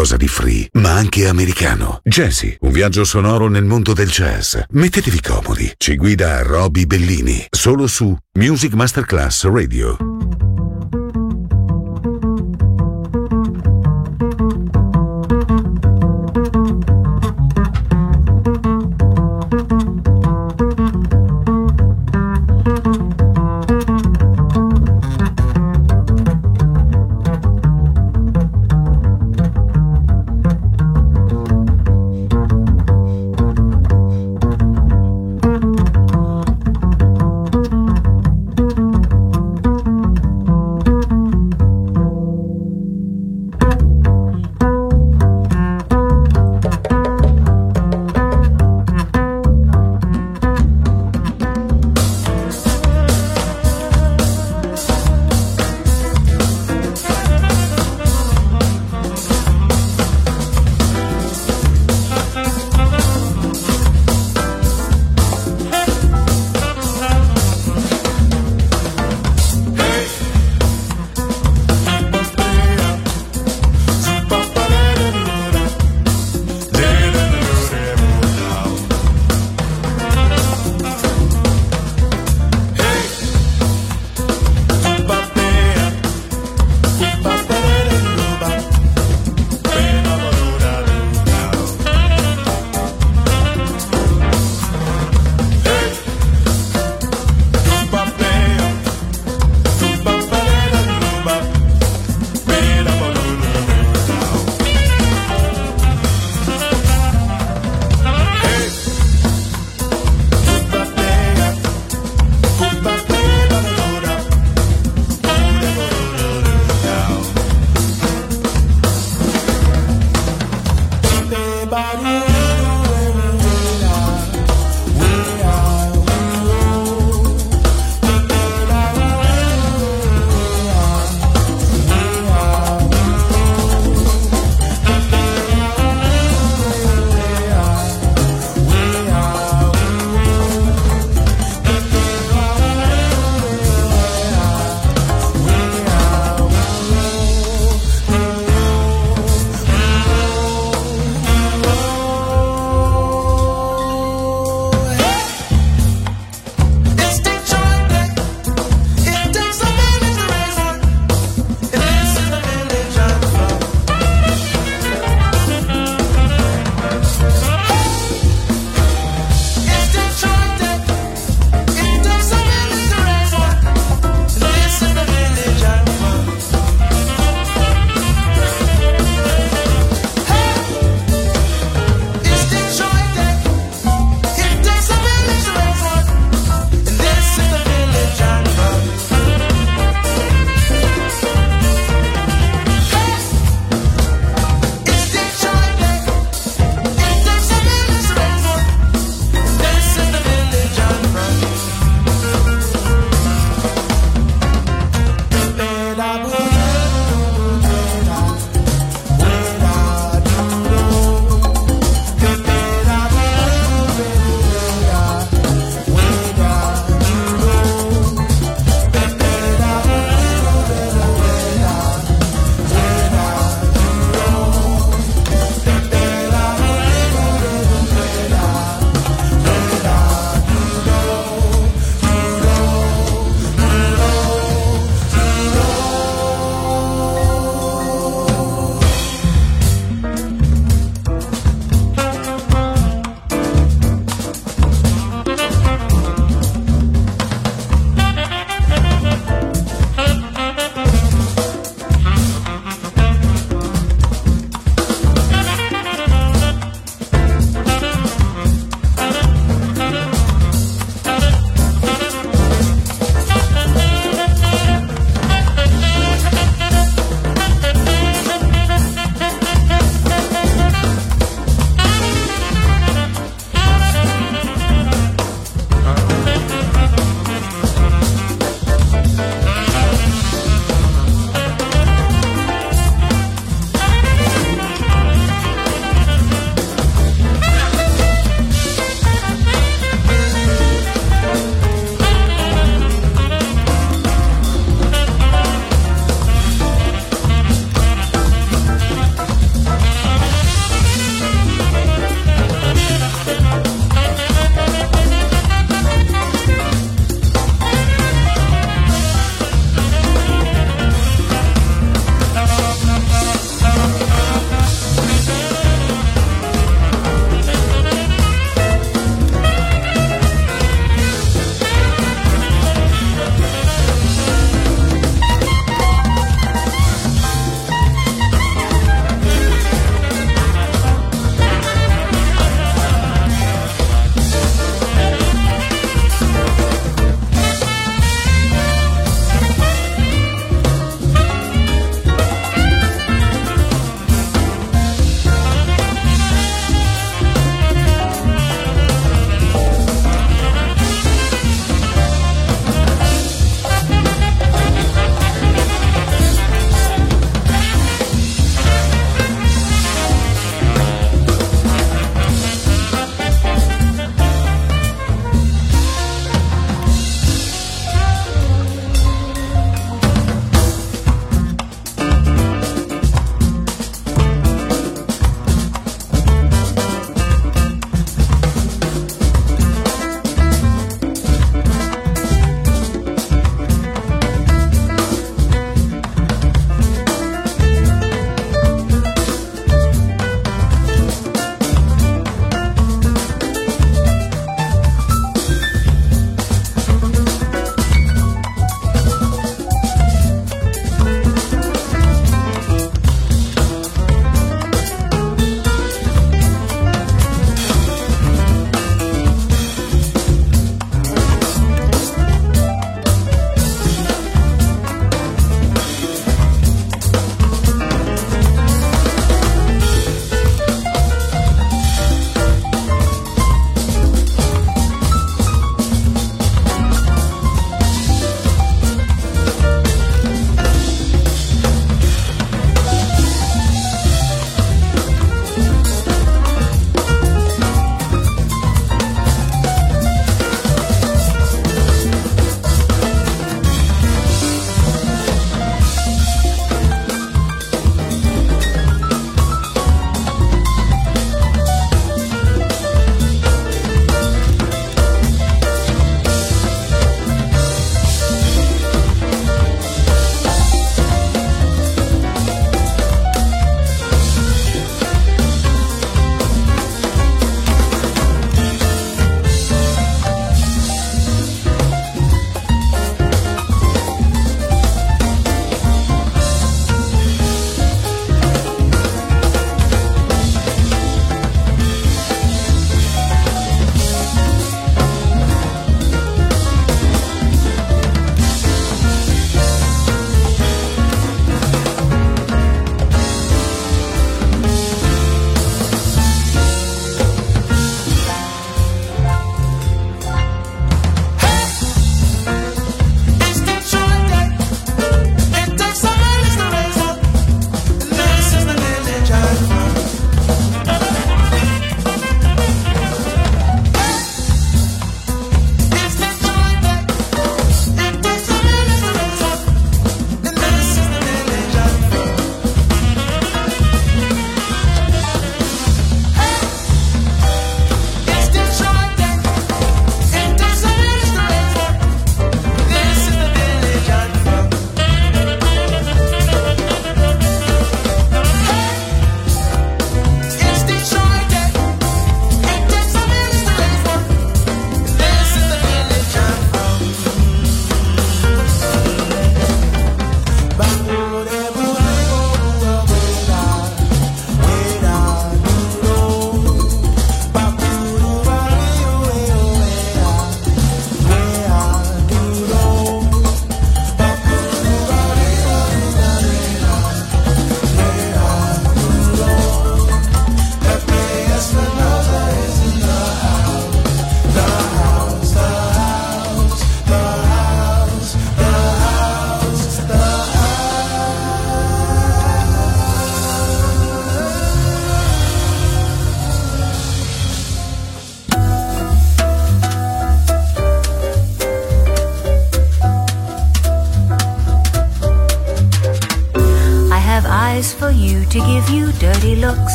Qualcosa di free, ma anche americano. Jazzy, un viaggio sonoro nel mondo del jazz. Mettetevi comodi, ci guida Roby Bellini, solo su Music Masterclass Radio.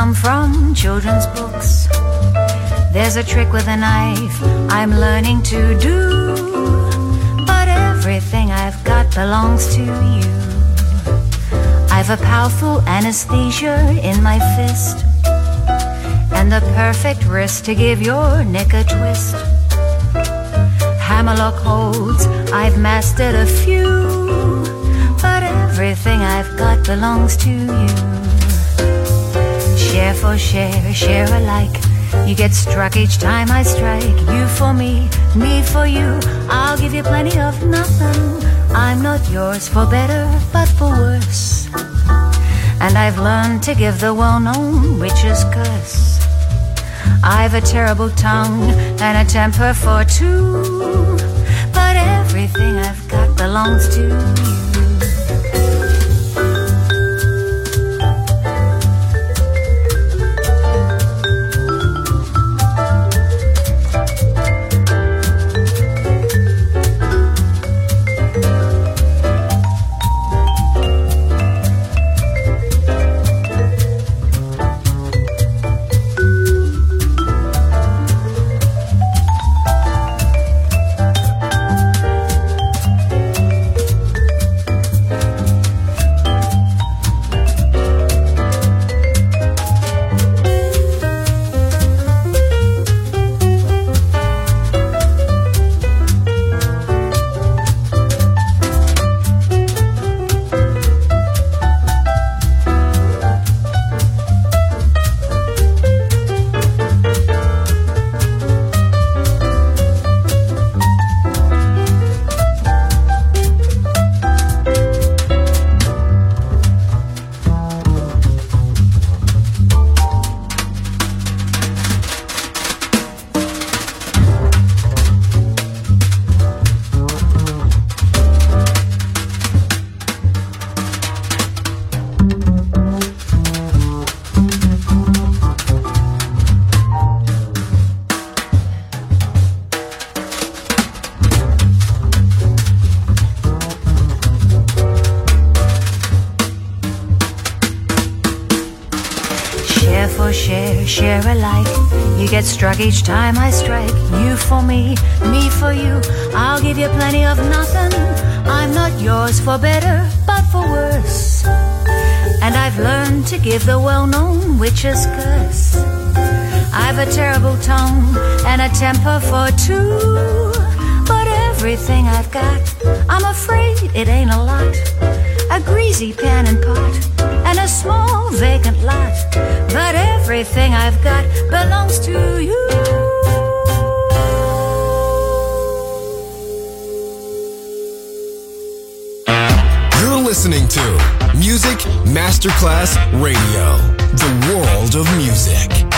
Come from children's books. There's a trick with a knife I'm learning to do. But everything I've got belongs to you. I've a powerful anesthesia in my fist. And the perfect wrist to give your neck a twist. Hammerlock holds, I've mastered a few. But everything I've got belongs to you. Share for share, share alike. You get struck each time I strike. You for me, me for you. I'll give you plenty of nothing. I'm not yours for better, but for worse. And I've learned to give the well known witch's curse. I've a terrible tongue and a temper for two. But everything I've got belongs to you. Struck each time I strike. You for me, me for you. I'll give you plenty of nothing. I'm not yours for better, but for worse. And I've learned to give the well known witch's curse. I've a terrible tongue and a temper for two. But everything I've got, I'm afraid it ain't a lot. A greasy pan and pot and a small vacant lot. But everything I've got belongs to you. You're listening to Music Masterclass Radio, the world of music.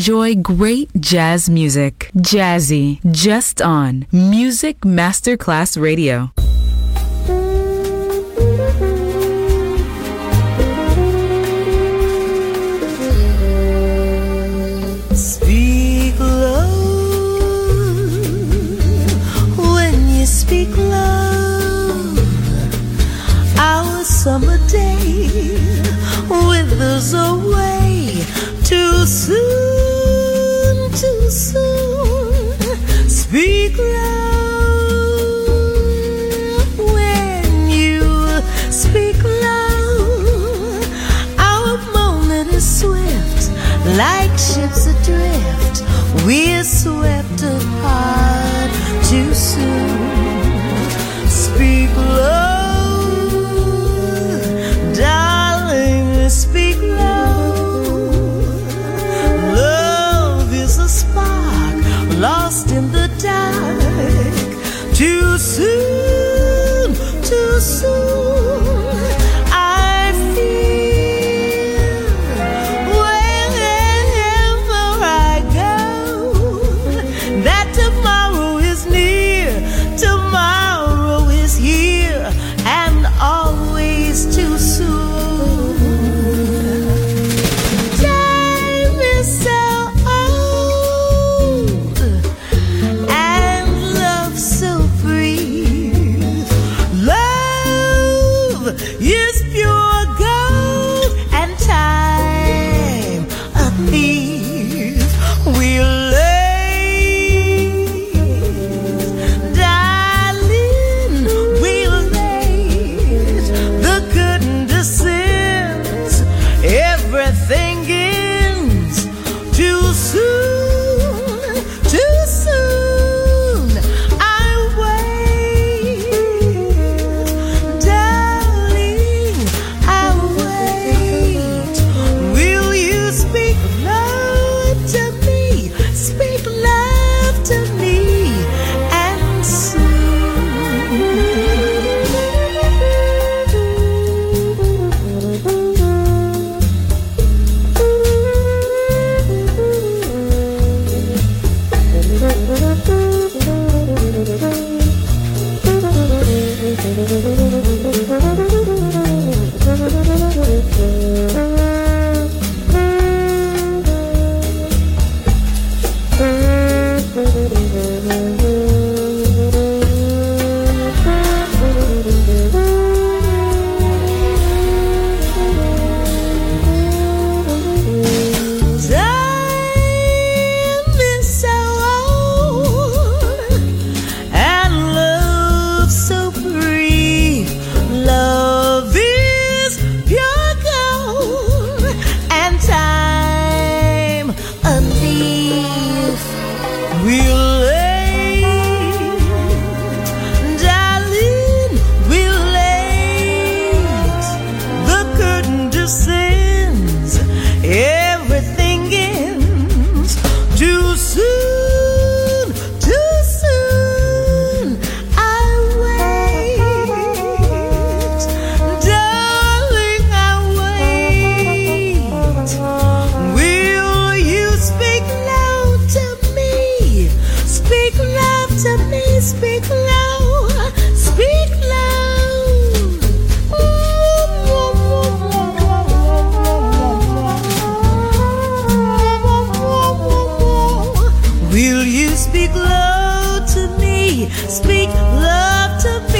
enjoy great jazz music. Jazzy, just on Music Masterclass Radio. Speak love when you speak love. Our summer day withers away too soon. took Will you speak love to me? Speak love to me.